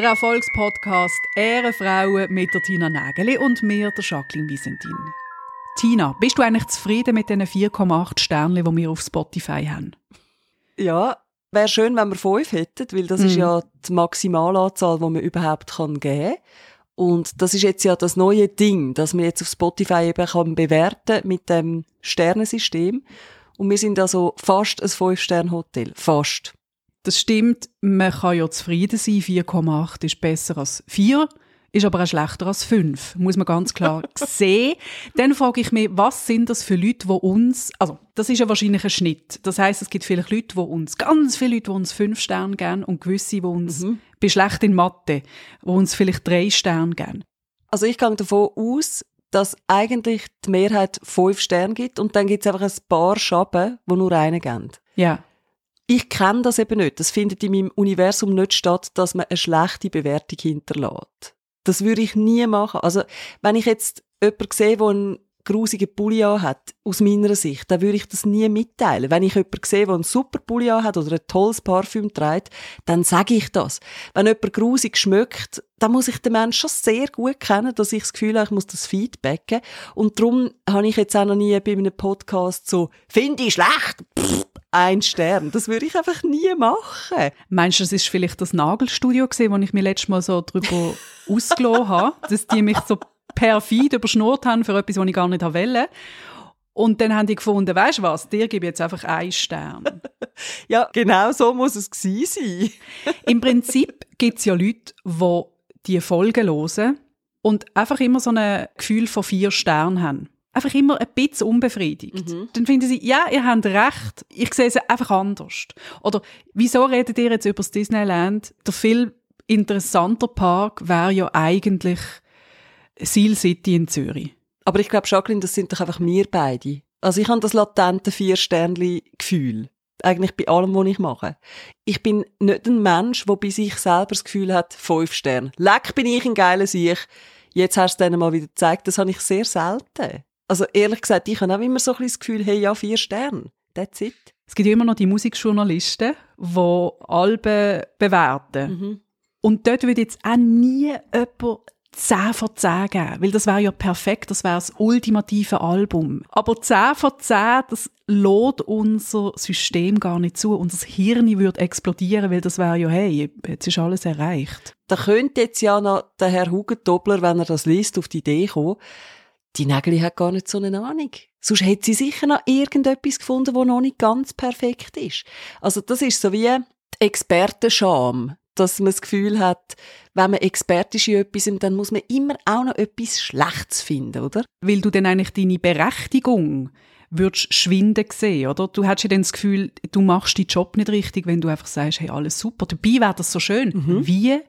Der Erfolgspodcast Ehrenfrauen mit der Tina Nägeli und mir, der Jacqueline Visentin. Tina, bist du eigentlich zufrieden mit den 4,8 Sternen, die wir auf Spotify haben? Ja, wäre schön, wenn wir fünf hätten, weil das mm. ist mhm. ja die Maximalanzahl, die man überhaupt geben kann. Und das ist jetzt ja das neue Ding, dass man jetzt auf Spotify eben kann bewerten mit dem Sternensystem. Und wir sind also fast ein Fünf-Sterne-Hotel. Fast. Das stimmt, man kann ja zufrieden sein. 4,8 ist besser als 4 ist aber auch schlechter als 5, muss man ganz klar sehen. Dann frage ich mich, was sind das für Leute, die uns, also das ist ja wahrscheinlich ein Schnitt. Das heißt, es gibt vielleicht Leute, die uns, ganz viele Leute, die uns 5 Sterne geben und gewisse, die uns, mhm. bei schlecht in Mathe, die uns vielleicht 3 Sterne geben. Also ich gehe davon aus, dass eigentlich die Mehrheit 5 Sterne gibt und dann gibt es einfach ein paar Schaben, die nur einen geben. Ja. Ich kenne das eben nicht. Das findet in meinem Universum nicht statt, dass man eine schlechte Bewertung hinterlässt. Das würde ich nie machen. Also, wenn ich jetzt jemanden sehe, der einen grusigen Pulli hat, aus meiner Sicht, dann würde ich das nie mitteilen. Wenn ich jemanden sehe, der einen super Pulli hat oder ein tolles Parfüm trägt, dann sage ich das. Wenn jemand grusig schmeckt, dann muss ich den Menschen schon sehr gut kennen, dass ich das Gefühl habe, ich muss das feedbacken. Und darum habe ich jetzt auch noch nie bei einem Podcast so, finde ich schlecht, Pff, ein Stern. Das würde ich einfach nie machen. Meinst du, das ist vielleicht das Nagelstudio gesehen, wo ich mir letztes Mal so drüber ausgelassen habe, dass die mich so perfid überschnurrt haben für etwas, was ich gar nicht wollte. Und dann haben die gefunden, weißt du was, dir gebe ich jetzt einfach einen Stern. ja, genau so muss es sein. Im Prinzip gibt es ja Leute, die die Folgen hören und einfach immer so ein Gefühl von vier Sternen haben einfach immer ein bisschen unbefriedigt. Mhm. Dann finden sie, ja, ihr habt recht, ich sehe es einfach anders. Oder wieso redet ihr jetzt über das Disneyland? Der viel interessanter Park wäre ja eigentlich Seal City in Zürich. Aber ich glaube, Jacqueline, das sind doch einfach wir beide. Also ich habe das latente Vier-Sternli-Gefühl. Eigentlich bei allem, was ich mache. Ich bin nicht ein Mensch, der bei sich selber das Gefühl hat, fünf Sterne. Leck bin ich ein geiler Sieg. Jetzt hast du es denen mal wieder gezeigt. Das habe ich sehr selten. Also ehrlich gesagt, ich habe auch immer so ein bisschen das Gefühl, hey, ja, vier Sterne. That's it. Es gibt immer noch die Musikjournalisten, die Alben bewerten. Mhm. Und dort würde jetzt auch nie jemand 10 von 10 geben, weil das wäre ja perfekt, das wäre das ultimative Album. Aber 10 von 10, das lädt unser System gar nicht zu. Unser Hirn würde explodieren, weil das wäre ja, hey, jetzt ist alles erreicht. Da könnte jetzt ja noch der Herr Hugentobler, wenn er das liest, auf die Idee kommen, die Nägeli hat gar nicht so eine Ahnung. Sonst hätte sie sicher noch irgendetwas gefunden, wo noch nicht ganz perfekt ist. Also das ist so wie die Expertenscham dass man das Gefühl hat, wenn man expertisch in etwas ist, dann muss man immer auch noch etwas Schlechtes finden, oder? Weil du dann eigentlich deine Berechtigung würdest schwinden sehen, oder? Du hättest ja dann das Gefühl, du machst deinen Job nicht richtig, wenn du einfach sagst, hey, alles super. Dabei wäre das so schön. Mhm. Wie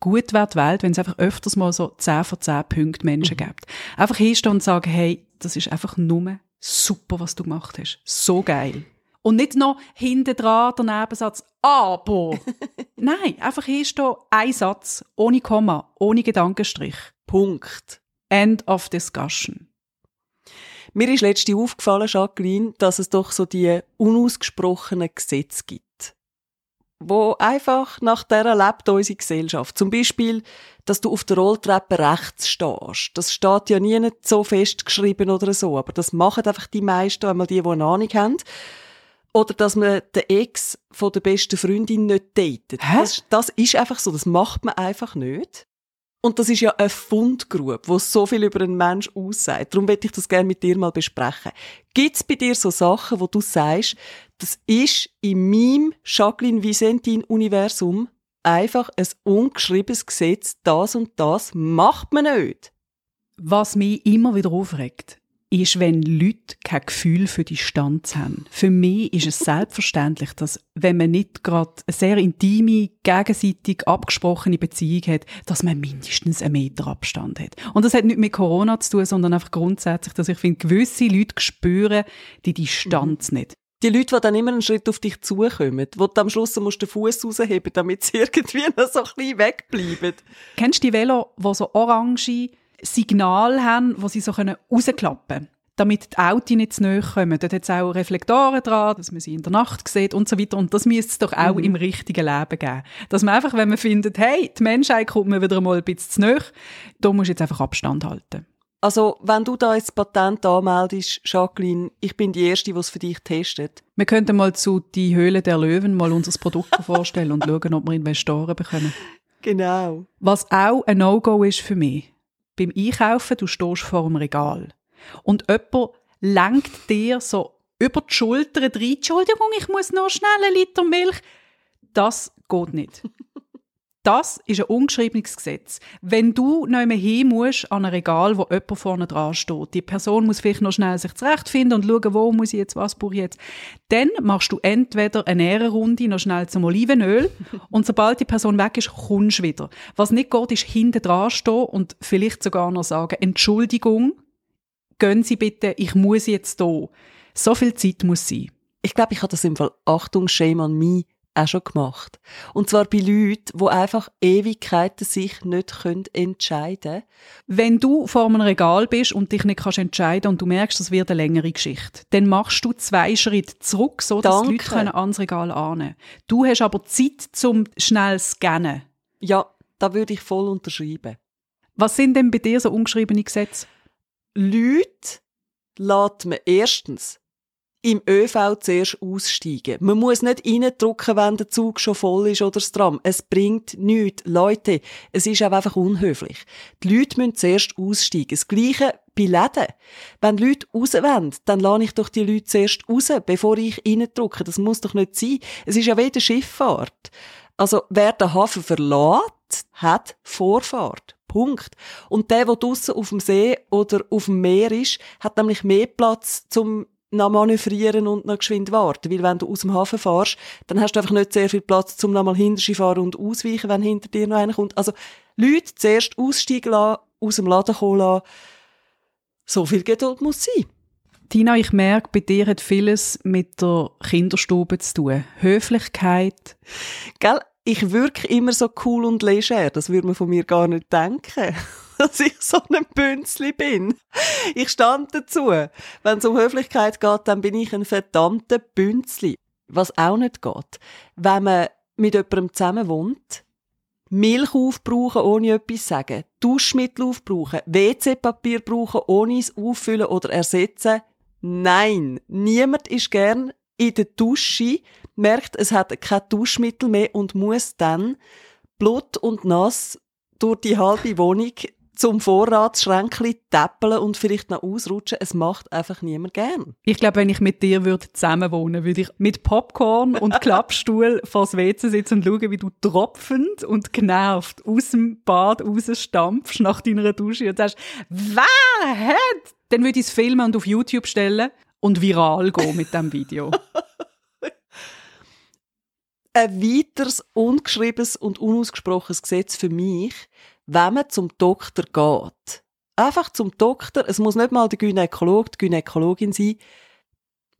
gut wäre die Welt, wenn es einfach öfters mal so 10 von 10 Punkten Menschen mhm. gibt. Einfach hinstehen und sagen, hey, das ist einfach nur super, was du gemacht hast. So geil. Und nicht noch hinten dran der Nebensatz, aber. Nein, einfach hier steht ein Satz, ohne Komma, ohne Gedankenstrich. Punkt. End of discussion. Mir ist letztens aufgefallen, Jacqueline, dass es doch so die unausgesprochenen Gesetze gibt. Wo einfach nach der lebt unsere Gesellschaft. Zum Beispiel, dass du auf der Rolltreppe rechts stehst. Das steht ja nie nicht so festgeschrieben oder so, aber das machen einfach die meisten, einmal die, die eine Ahnung haben. Oder dass man den Ex von der besten Freundin nicht datet. Das, das, ist einfach so, das macht man einfach nicht. Und das ist ja eine Fundgrube, wo so viel über einen Mensch aussagt. Darum möchte ich das gerne mit dir mal besprechen. Gibt es bei dir so Sachen, wo du sagst, das ist in meinem Jacqueline Visentin-Universum einfach ein ungeschriebenes Gesetz, das und das macht man nicht? Was mich immer wieder aufregt, ist, wenn Leute kein Gefühl für die Stanz haben. Für mich ist es selbstverständlich, dass wenn man nicht gerade eine sehr intime, gegenseitig abgesprochene Beziehung hat, dass man mindestens einen Meter Abstand hat. Und das hat nicht mit Corona zu tun, sondern einfach grundsätzlich, dass ich finde, gewisse Leute spüren die Distanz mhm. nicht. Die Leute, die dann immer einen Schritt auf dich zukommen, wo du am Schluss musst den Fuß rausheben, damit sie irgendwie noch so ein bisschen wegbleiben. Kennst du die Velo, die so orange Signal haben, wo sie so rausklappen können. damit die Autos nicht zu nahe kommen. Dort hat es auch Reflektoren dran, dass man sie in der Nacht sieht und so weiter. Und das müsste es doch auch mhm. im richtigen Leben geben. Dass man einfach, wenn man findet, hey, die Menschheit kommt mir wieder mal ein bisschen zu nahe, da musst du jetzt einfach Abstand halten. Also, wenn du da jetzt Patent anmeldest, Jacqueline, ich bin die Erste, die es für dich testet. Wir könnten mal zu «Die Höhle der Löwen» mal unser Produkt vorstellen und schauen, ob wir Investoren bekommen. Genau. Was auch ein No-Go ist für mich. Beim Einkaufen, du stehst vor dem Regal und jemand lenkt dir so über die Schulter rein, Entschuldigung, ich muss noch schnell einen Liter Milch. Das geht nicht. Das ist ein ungeschriebenes Gesetz. Wenn du nicht mehr hin musst an ein Regal, wo jemand vorne dran steht, die Person muss vielleicht noch schnell sich zurechtfinden und schauen, wo muss ich jetzt, was brauche ich jetzt, dann machst du entweder eine Ehrenrunde noch schnell zum Olivenöl und sobald die Person weg ist, kommst du wieder. Was nicht geht, ist hinten dran stehen und vielleicht sogar noch sagen, Entschuldigung, gehen Sie bitte, ich muss jetzt da. So viel Zeit muss sein. Ich glaube, ich habe das im Fall Achtung, Shame on me auch schon gemacht. Und zwar bei Leuten, die einfach Ewigkeiten sich nicht entscheiden können. Wenn du vor einem Regal bist und dich nicht kannst entscheiden und du merkst, das wird eine längere Geschichte, dann machst du zwei Schritte zurück, so dass Danke. die Leute können ans Regal ahnen Du hast aber Zeit zum schnell scannen. Ja, da würde ich voll unterschreiben. Was sind denn bei dir so ungeschriebene Gesetze? Leute lässt man erstens im ÖV zuerst aussteigen. Man muss nicht reindrücken, wenn der Zug schon voll ist oder das Tram. Es bringt nichts. Leute, es ist auch einfach unhöflich. Die Leute müssen zuerst aussteigen. Das Gleiche bei Läden. Wenn Leute raus dann lade ich doch die Leute zuerst raus, bevor ich reindrücke. Das muss doch nicht sein. Es ist ja weder Schifffahrt. Also, wer den Hafen verlässt, hat Vorfahrt. Punkt. Und der, der draussen auf dem See oder auf dem Meer ist, hat nämlich mehr Platz zum noch manövrieren und noch geschwind warten. Weil wenn du aus dem Hafen fährst, dann hast du einfach nicht sehr viel Platz, um noch mal hinter fahren und ausweichen, wenn hinter dir noch einer kommt. Also, Leute zuerst aussteigen lassen, aus dem Laden kommen lassen. So viel Geduld muss sein. Tina, ich merke, bei dir hat vieles mit der Kinderstube zu tun. Höflichkeit. Gell? ich wirke immer so cool und leger. Das würde man von mir gar nicht denken. Dass ich so ein Bünzli bin. Ich stand dazu. Wenn es um Höflichkeit geht, dann bin ich ein verdammter Bünzli. Was auch nicht geht. Wenn man mit jemandem zusammen wohnt, Milch aufbrauchen, ohne etwas sagen, Duschmittel aufbrauchen, WC-Papier brauchen, ohne es auffüllen oder ersetzen. Nein, niemand ist gern in der Dusche merkt, es hat kein Duschmittel mehr und muss dann Blut und Nass durch die halbe Wohnung zum Vorratsschränkchen täppeln und vielleicht noch ausrutschen. Es macht einfach niemand gern. Ich glaube, wenn ich mit dir würde zusammen wohnen, würde ich mit Popcorn und Klappstuhl vors WC sitzen und schauen, wie du tropfend und genervt aus dem Bad rausstampfst nach deiner Dusche und sagst, wer hat? Dann würde ich es filmen und auf YouTube stellen und viral gehen mit dem Video. ein weiteres ungeschriebenes und unausgesprochenes Gesetz für mich, wenn man zum Doktor geht. Einfach zum Doktor, es muss nicht mal der Gynäkolog, die Gynäkologin sein.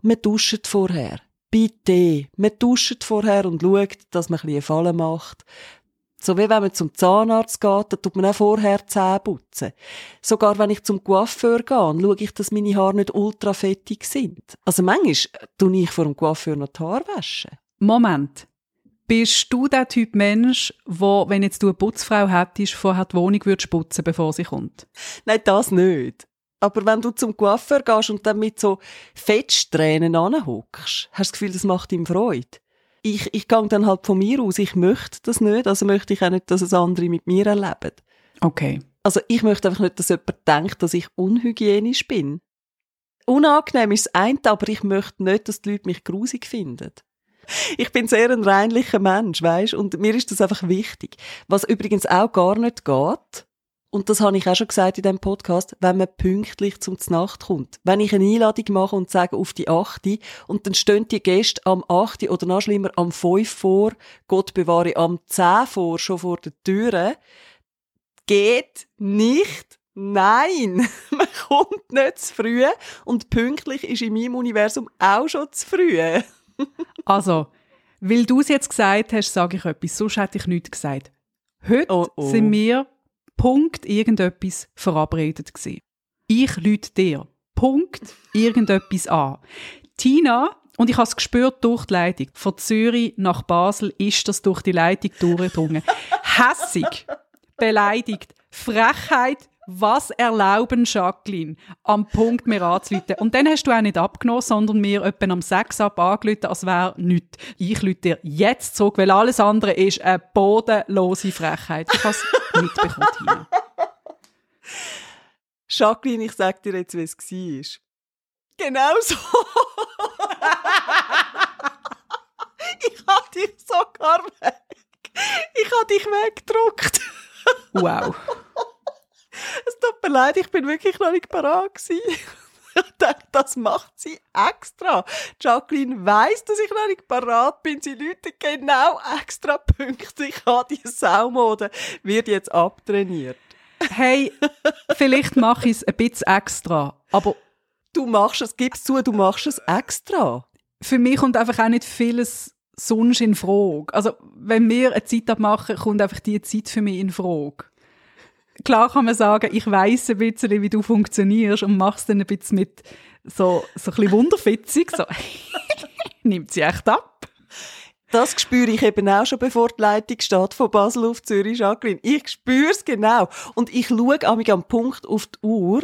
Man duscht vorher. Bitte. Man duscht vorher und schaut, dass man ein bisschen Falle macht. So wie wenn man zum Zahnarzt geht, dann tut man auch vorher Zähne putzen. Sogar wenn ich zum Coiffeur gehe, schaue ich, dass meine Haare nicht ultra fettig sind. Also manchmal tue ich vor dem Coiffeur noch die Haare waschen. Moment. Bist du der Typ Mensch, wo, wenn jetzt du eine Putzfrau hättest, vorher die Wohnung würdest putzen, bevor sie kommt? Nein, das nicht. Aber wenn du zum Coiffeur gehst und dann mit so Fettstränen anhockst, hast du das Gefühl, das macht ihm Freude. Ich, ich gehe dann halt von mir aus, ich möchte das nicht, also möchte ich auch nicht, dass es andere mit mir erleben. Okay. Also ich möchte einfach nicht, dass jemand denkt, dass ich unhygienisch bin. Unangenehm ist das eine, aber ich möchte nicht, dass die Leute mich grusig finden. Ich bin sehr ein reinlicher Mensch, weißt, und mir ist das einfach wichtig. Was übrigens auch gar nicht geht, und das habe ich auch schon gesagt in diesem Podcast, wenn man pünktlich zum Nacht kommt. Wenn ich eine Einladung mache und sage auf die 8. und dann stehen die Gäste am 8. oder noch schlimmer am 5 vor, Gott bewahre am 10 vor, schon vor der Türe, geht nicht. Nein, man kommt nicht zu früh und pünktlich ist in meinem Universum auch schon zu früh. Also, weil du es jetzt gesagt hast, sage ich etwas. Sonst hätte ich nichts gesagt. Heute oh, oh. sind wir Punkt irgendetwas verabredet gewesen. Ich lüte dir. Punkt irgendetwas an. Tina, und ich habe es gespürt durch die Leitung, von Zürich nach Basel ist das durch die Leitung durchgedrungen. Hässig, beleidigt, Frechheit, was erlauben, Jacqueline, am Punkt mir anzuleiten. Und dann hast du auch nicht abgenommen, sondern mir etwa am 6 ab angerufen, als wäre nichts. Ich lüte dir jetzt zurück, weil alles andere ist eine bodenlose Frechheit. Ich habe es mitbekommen. Jacqueline, ich sag dir jetzt, wie es war. Genau so. ich habe dich sogar weg. Ich habe dich weggedruckt. Wow. Es tut mir leid, ich bin wirklich noch nicht parat gewesen. Ich dachte, das macht sie extra. Jacqueline weiss, dass ich noch nicht parat bin. Sie läutet genau extra pünktlich an. Die Saumode wird jetzt abtrainiert. Hey, vielleicht mache ich es ein bisschen extra, aber Du machst es, gib's zu, du machst es extra. für mich kommt einfach auch nicht vieles sonst in Frage. Also, wenn wir eine Zeit abmachen, kommt einfach die Zeit für mich in Frage. Klar kann man sagen, ich weiss ein bisschen, wie du funktionierst und machst dann ein bisschen mit so, so ein bisschen wunderfitzig, so, nimmt sie echt ab. Das spüre ich eben auch schon, bevor die Leitung steht von Basel auf Zürich, Jacqueline. Ich spüre es genau. Und ich schaue am Punkt auf die Uhr,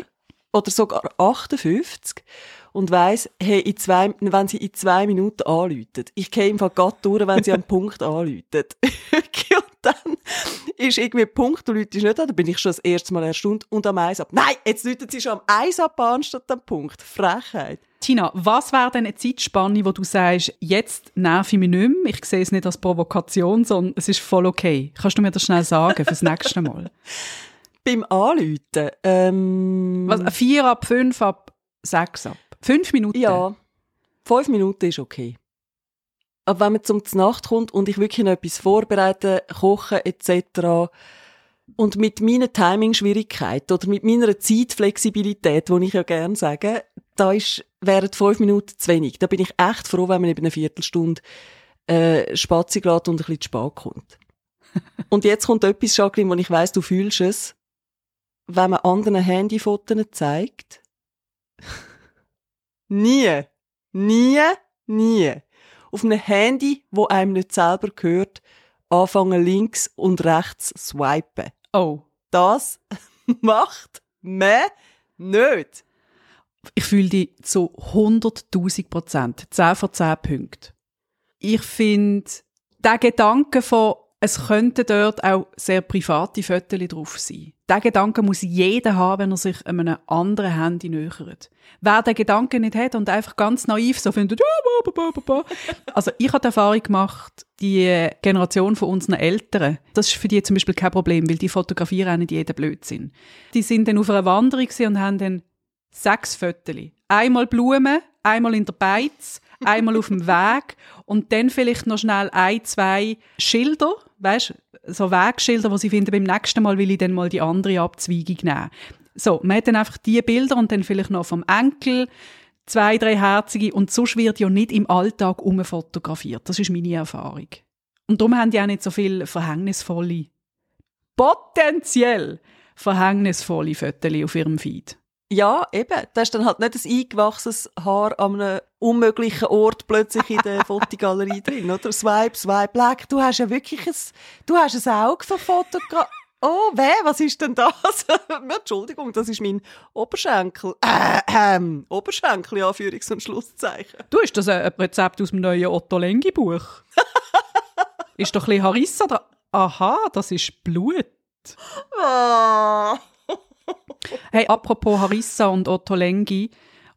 oder sogar 58, und weiss, hey, in zwei, wenn sie in zwei Minuten anläutet. Ich gehe im Fall grad durch, wenn sie am Punkt anläutet. und dann ist irgendwie Punkt, du läutest nicht an, da bin ich schon das erste Mal erstaunt, und am Eis ab. Nein, jetzt läutet sie schon am Eis ab anstatt am Punkt. Frechheit. Tina, was wäre denn eine Zeitspanne, wo du sagst, jetzt nerv ich mich nicht mehr, ich sehe es nicht als Provokation, sondern es ist voll okay. Kannst du mir das schnell sagen fürs nächste Mal? Beim Anläuten, ähm, Was, vier ab, fünf ab, sechs ab? Fünf Minuten? Ja, fünf Minuten ist okay. Aber wenn man zum Nacht kommt und ich wirklich noch etwas vorbereite, kochen etc. und mit meinen Timing-Schwierigkeiten oder mit meiner Zeitflexibilität, die ich ja gerne sage, da ist, wären fünf Minuten zu wenig. Da bin ich echt froh, wenn man eben eine Viertelstunde äh, spazieren lässt und ein bisschen zu spät kommt. und jetzt kommt etwas, Jacqueline, wo ich weiss, du fühlst es, wenn man anderen Handyfotos zeigt. Nie, nie, nie auf einem Handy, wo einem nicht selber gehört, anfangen links und rechts swipen. Oh. Das macht man nicht. Ich fühle dich zu 100.000 Prozent. 10 von 10 Punkten. Ich finde, der Gedanke von, es könnten dort auch sehr private Fotos drauf sein. Der Gedanke muss jeder haben, wenn er sich einem anderen Handy nähert. Wer den Gedanken nicht hat und einfach ganz naiv so findet, also ich habe die Erfahrung gemacht, die Generation von unseren Eltern, das ist für die zum Beispiel kein Problem, weil die fotografieren auch nicht jeden Blödsinn. Die sind dann auf einer Wanderung und haben dann sechs Fotos. Einmal Blumen, einmal in der Beiz, einmal auf dem Weg und dann vielleicht noch schnell ein, zwei Schilder, weißt, so Wegschilder, wo sie finden, beim nächsten Mal will ich dann mal die andere Abzweigung nehmen. So, man hat dann einfach die Bilder und dann vielleicht noch vom Enkel zwei, drei herzige und sonst wird ja nicht im Alltag umfotografiert. Das ist meine Erfahrung. Und darum haben die auch nicht so viel verhängnisvolle, potenziell verhängnisvolle Fotos auf ihrem Feed. Ja, eben. Das ist dann halt nicht ein eingewachsenes Haar an einem unmöglichen Ort plötzlich in der Fotogalerie drin, oder? Swipe, swipe, black. Du hast ja wirklich ein, du hast ein Auge für Fotograf. Oh, weh, was ist denn das? Entschuldigung, das ist mein Oberschenkel. Äh, ähm, Oberschenkel, Anführungs- und Schlusszeichen. Du, ist das ein Rezept aus dem neuen Otto Lengi-Buch? ist doch ein bisschen Harissa da. Aha, das ist Blut. Ah. Hey, apropos Harissa und Otto Lengi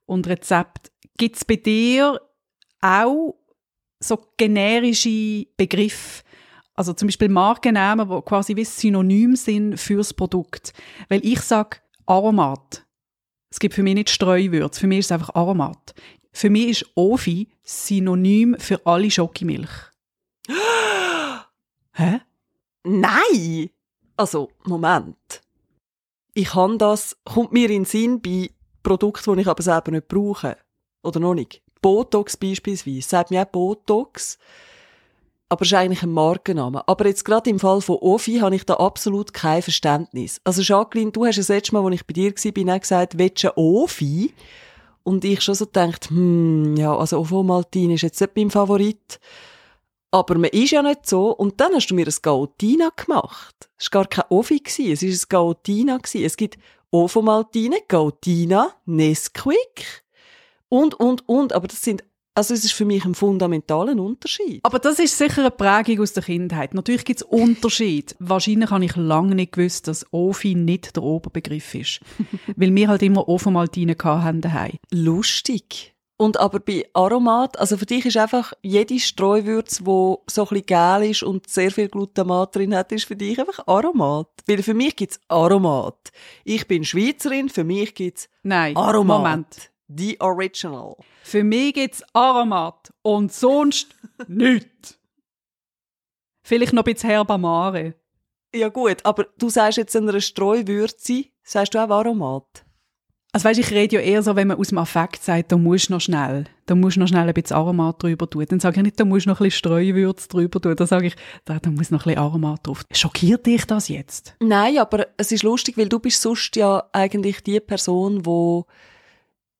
und Rezept, gibt es bei dir auch so generische Begriffe, also zum Beispiel Markennamen, die quasi wie Synonym sind fürs Produkt? Weil ich sage Aromat. Es gibt für mich nicht Streuwürze, für mich ist es einfach Aromat. Für mich ist Ofi Synonym für alle Schokimilch. Hä? Nein! Also, Moment. Ich kann das, kommt mir in den Sinn bei Produkten, die ich aber selber nicht brauche. Oder noch nicht. Botox beispielsweise. Sagt mir auch Botox. Aber es ist eigentlich ein Markenname. Aber jetzt gerade im Fall von Ofi habe ich da absolut kein Verständnis. Also Jacqueline, du hast das letzte Mal, als ich bei dir war, auch gesagt, willst du Ofi? Und ich schon so gedacht, hm, ja, also Ovomaltin ist jetzt nicht mein Favorit. Aber man ist ja nicht so. Und dann hast du mir ein Gaotina gemacht. Es war gar kein Ofi, es war ein Gaotina. Es gibt Ovomaltine, Gaotina, Nesquik und, und, und. Aber das sind also es ist für mich ein fundamentaler Unterschied. Aber das ist sicher eine Prägung aus der Kindheit. Natürlich gibt es Unterschied. Wahrscheinlich habe ich lange nicht gewusst, dass Ofi nicht der Oberbegriff ist. Weil wir halt immer Ofomaltine hatten daheim. Lustig. Und aber bei Aromat, also für dich ist einfach jede Streuwürze, wo so ein bisschen gel ist und sehr viel Glutamat drin hat, ist für dich einfach Aromat. Weil für mich gibt's Aromat. Ich bin Schweizerin, für mich gibt's Nein, Aromat. Moment. The Original. Für mich gibt's Aromat und sonst nichts. Vielleicht noch ein bisschen Herbamare. Ja gut, aber du sagst jetzt einer Streuwürze, sagst du auch Aromat? Also weißt, ich rede ja eher so, wenn man aus dem Affekt sagt, da musst du noch schnell, da musst du noch schnell ein bisschen Aromat drüber tun. Dann sage ich nicht, da musst du noch ein bisschen Streuwürze drüber tun. Dann sage ich, da, da muss noch ein bisschen Aromat drauf. Schockiert dich das jetzt? Nein, aber es ist lustig, weil du bist sonst ja eigentlich die Person, wo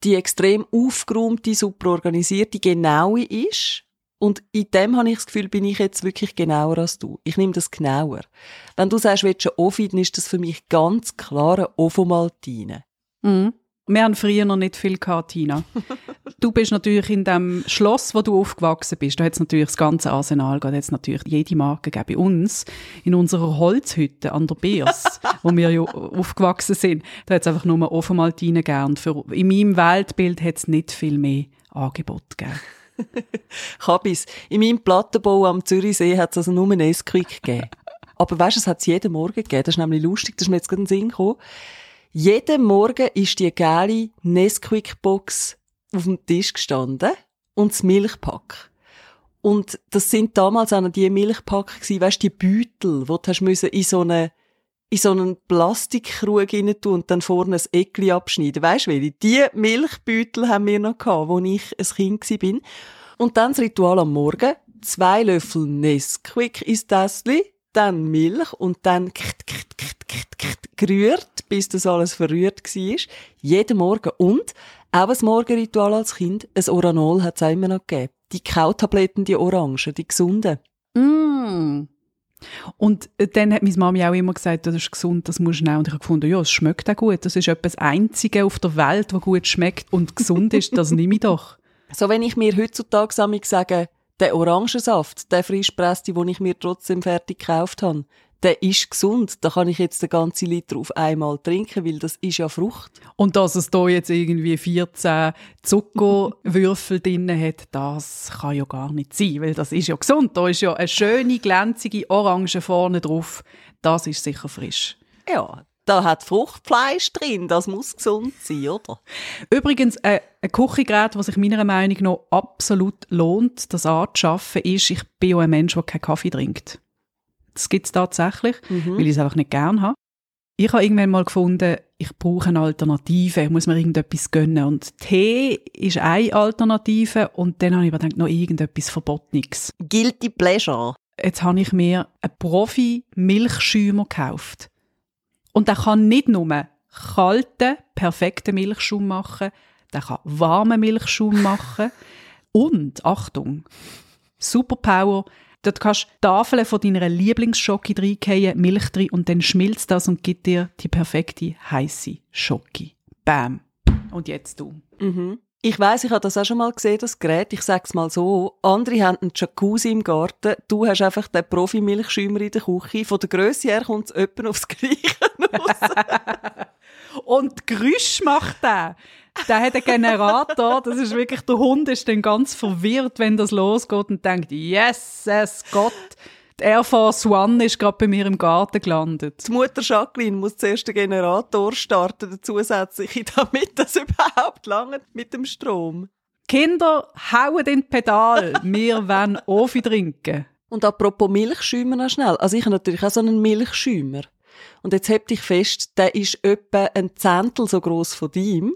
die extrem aufgeräumte, super organisierte, genaue ist. Und in dem habe ich das Gefühl, bin ich jetzt wirklich genauer als du. Ich nehme das genauer. Wenn du sagst, willst du einen Ofi, dann ist das für mich ganz klar eine Ovomaltine. Mhm. Wir haben früher noch nicht viel gehabt, Tina. du bist natürlich in dem Schloss, wo du aufgewachsen bist. Da hat es natürlich das ganze Arsenal, da hat es natürlich jede Marke gegeben. Bei uns, in unserer Holzhütte an der Biers, wo wir ja aufgewachsen sind, da hat es einfach nur Offenmaltine gegeben. Für, in meinem Weltbild hat es nicht viel mehr Angebot gegeben. Kabis. In meinem Plattenbau am Zürichsee hat es also nur einen Esquick gegeben. Aber weißt du, es hat es jeden Morgen gegeben. Das ist nämlich lustig, das ist mir jetzt gerade in den Sinn gekommen. Jeden Morgen ist die geile Nesquik-Box auf dem Tisch gestanden und das Milchpack. Und das sind damals auch noch die Milchpack gewesen, weißt die Beutel, wo du hast in so eine in so einen Plastikkrug rein tun und dann vorne ein Eckli abschneiden. Weißt du, welche? Die Milchbeutel haben wir noch gehabt, wo ich ein Kind bin. Und dann das Ritual am Morgen. Zwei Löffel Nesquik ins Tässchen, dann Milch und dann gerührt, bis das alles verrührt war. Jeden Morgen. Und auch ein Morgenritual als Kind. Ein Oranol hat es auch immer noch gegeben. Die Kautabletten, die Orangen, die gesunden. Mm. Und äh, dann hat meine Mami auch immer gesagt, das ist gesund, das musst du nehmen. Und ich habe gefunden, ja, es schmeckt auch gut. Das ist etwas Einzige auf der Welt, das gut schmeckt und gesund ist. Das nehme ich doch. So, wenn ich mir heutzutage sage, der Orangensaft, der frischpresste, den ich mir trotzdem fertig gekauft habe, der ist gesund. Da kann ich jetzt den ganzen Liter auf einmal trinken, weil das ist ja Frucht. Und dass es da jetzt irgendwie 14 Zuckerwürfel drin hat, das kann ja gar nicht sein, weil das ist ja gesund. Da ist ja eine schöne, glänzige Orange vorne drauf. Das ist sicher frisch. Ja, da hat Fruchtfleisch drin, das muss gesund sein, oder? Übrigens, äh, ein Küchengerät, was sich meiner Meinung nach absolut lohnt, das anzuschaffen, ist, ich bin ja ein Mensch, der keinen Kaffee trinkt. Das gibt es tatsächlich, mhm. weil ich es einfach nicht gern habe. Ich habe irgendwann mal gefunden, ich brauche eine Alternative, ich muss mir irgendetwas gönnen. Und Tee ist eine Alternative und dann habe ich mir gedacht, noch irgendetwas Verbotenes. Guilty Pleasure. Jetzt habe ich mir einen Profi-Milchschäumer gekauft. Und der kann nicht nur kalten, perfekten Milchschaum machen, der kann warmen Milchschaum machen und, Achtung, Superpower, dort kannst du Tafeln von deiner Lieblingsschoki reingehen, Milch drin und dann schmilzt das und gibt dir die perfekte heiße Schoki. Bam. Und jetzt du. Mhm. Ich weiß, ich habe das auch schon mal gesehen, das Gerät. Ich sage es mal so. Andere haben einen Jacuzzi im Garten. Du hast einfach den Profi-Milchschäumer in der Küche. Von der Grösse her kommt es öppen aufs Gleiche. Und Geräusch macht der. Der hat einen Generator. Das ist wirklich, der Hund ist dann ganz verwirrt, wenn das losgeht und denkt, yes, es Gott. Die Air Force One ist gerade bei mir im Garten gelandet. Die Mutter Jacqueline muss zuerst den Generator starten, den zusätzlichen, damit das überhaupt lange mit dem Strom. Kinder, hauen den Pedal. Wir wollen Ofi trinken. Und apropos Milchschäumer noch schnell. Also ich habe natürlich auch so einen Milchschäumer. Und jetzt hebt dich fest, der ist etwa ein Zehntel so groß von deinem.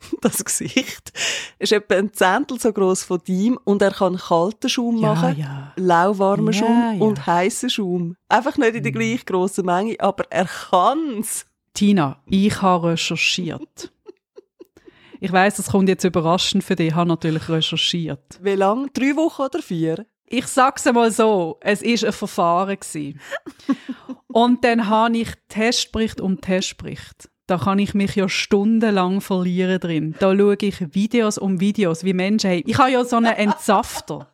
das Gesicht ist etwa ein Zehntel so groß von ihm und er kann kalten Schaum Ja, machen, ja. lauwarmen Ja, Schaum und heißen Schaum. Einfach nicht in der gleich grossen Menge, aber er kann's. Tina, ich habe recherchiert. Ich weiß, das kommt jetzt überraschend für dich. Ich habe natürlich recherchiert. Wie lange? Drei Wochen oder vier? Ich sag's einmal so, es ist ein Verfahren gewesen. Und dann habe ich Testbericht um Testbericht. Da kann ich mich ja stundenlang verlieren drin. Da schaue ich Videos um Videos, wie Menschen haben. Ich habe ja so einen Entsafter.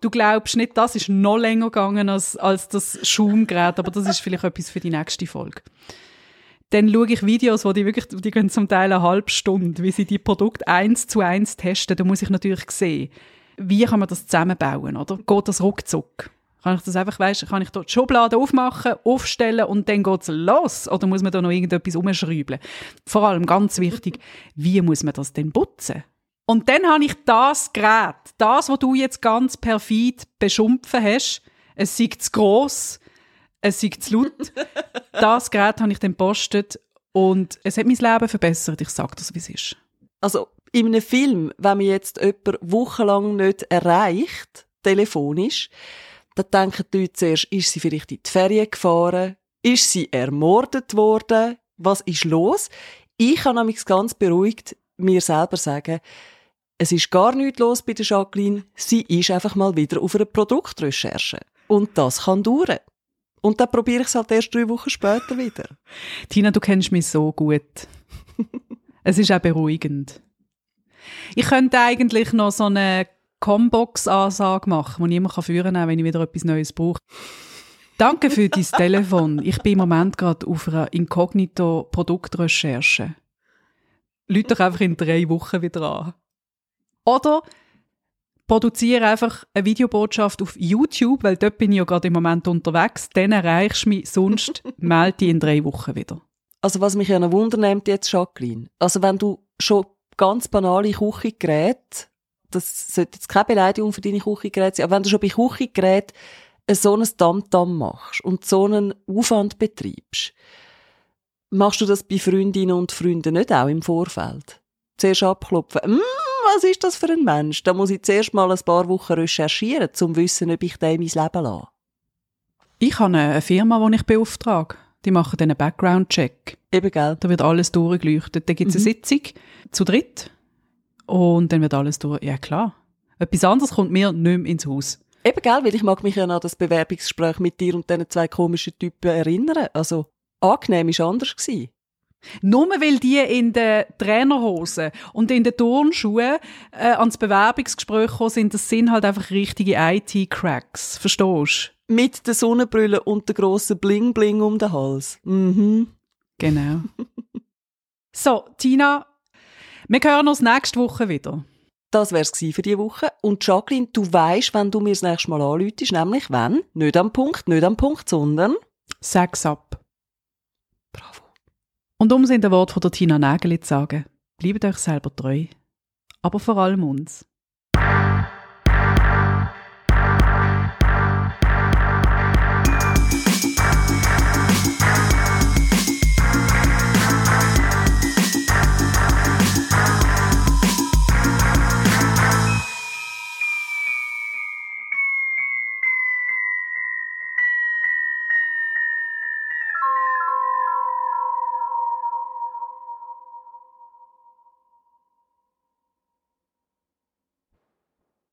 Du glaubst nicht, das ist noch länger gegangen als, als das Schaumgerät, aber das ist vielleicht etwas für die nächste Folge. Dann schaue ich Videos, wo die wirklich, die gehen zum Teil eine halbe Stunde, wie sie die Produkte eins zu eins testen. Da muss ich natürlich sehen, wie kann man das zusammenbauen, oder? Geht das ruckzuck? Kann ich das einfach, weißt, kann ich dort die Schublade aufmachen, aufstellen und dann geht's los? Oder muss man da noch irgendetwas umschrauben? Vor allem ganz wichtig, wie muss man das denn putzen? Und dann habe ich das Gerät, das, was du jetzt ganz perfid beschumpfen hast, es sei zu gross, es sei zu laut, das Gerät habe ich dann postet und es hat mein Leben verbessert, ich sage das, wie es ist. Also in einem Film, wenn man jetzt jemanden wochenlang nicht erreicht, telefonisch, dann denken die Leute zuerst, ist sie vielleicht in die Ferien gefahren? Ist sie ermordet worden? Was ist los? Ich kann nämlich ganz beruhigt mir selber sagen, es ist gar nichts los bei der Jacqueline. Sie ist einfach mal wieder auf einer Produktrecherche. Und das kann dauern. Und dann probiere ich es halt erst drei Wochen später wieder. Tina, du kennst mich so gut. es ist auch beruhigend. Ich könnte eigentlich noch so eine Combox-Ansage machen, die ich immer führen kann, wenn ich wieder etwas Neues brauche. Danke für dein Telefon. Ich bin im Moment gerade auf einer Inkognito-Produktrecherche. Leute doch einfach in drei Wochen wieder an. Oder produziere einfach eine Videobotschaft auf YouTube, weil dort bin ich ja gerade im Moment unterwegs. Dann erreichst du mich, sonst melde dich in drei Wochen wieder. Also was mich ja noch Wunder nimmt jetzt, Jacqueline, also wenn du schon ganz banale Küchengeräte, das sollte jetzt keine Beleidigung für deine Küchengeräte sein, aber wenn du schon bei Küchengeräten so ein Tamtam machst und so einen Aufwand betreibst, machst du das bei Freundinnen und Freunden nicht auch im Vorfeld? Zuerst abklopfen, mm, was ist das für ein Mensch? Da muss ich zuerst mal ein paar Wochen recherchieren, um zu wissen, ob ich dem mein Leben lasse. Ich habe eine Firma, die ich beauftrage. Die machen dann einen Background-Check. Eben, gell? Da wird alles durchgeleuchtet. Da gibt es eine mhm. Sitzung zu dritt und dann wird alles durch. Ja, klar. Etwas anderes kommt mir nicht mehr ins Haus. Eben, gell? Weil ich mag mich ja an das Bewerbungsgespräch mit dir und diesen zwei komischen Typen erinnern. Also, angenehm war anders. Gewesen. Nur weil die in den Trainerhosen und in den Turnschuhen äh, ans Bewerbungsgespräch gekommen sind, das sind halt einfach richtige IT-Cracks. Verstehst du? Mit der Sonnenbrille und der grossen Bling-Bling um den Hals. Mhm. Genau. so, Tina, wir hören uns nächste Woche wieder. Das wär's für diese Woche. Und Jacqueline, du weißt, wenn du mir das nächste Mal anläutest, nämlich wenn? Nicht am Punkt, nicht am Punkt, sondern... Sag's ab. Bravo. Und um es in den Wort von der Tina Nägeli zu sagen, bleibt euch selber treu. Aber vor allem uns.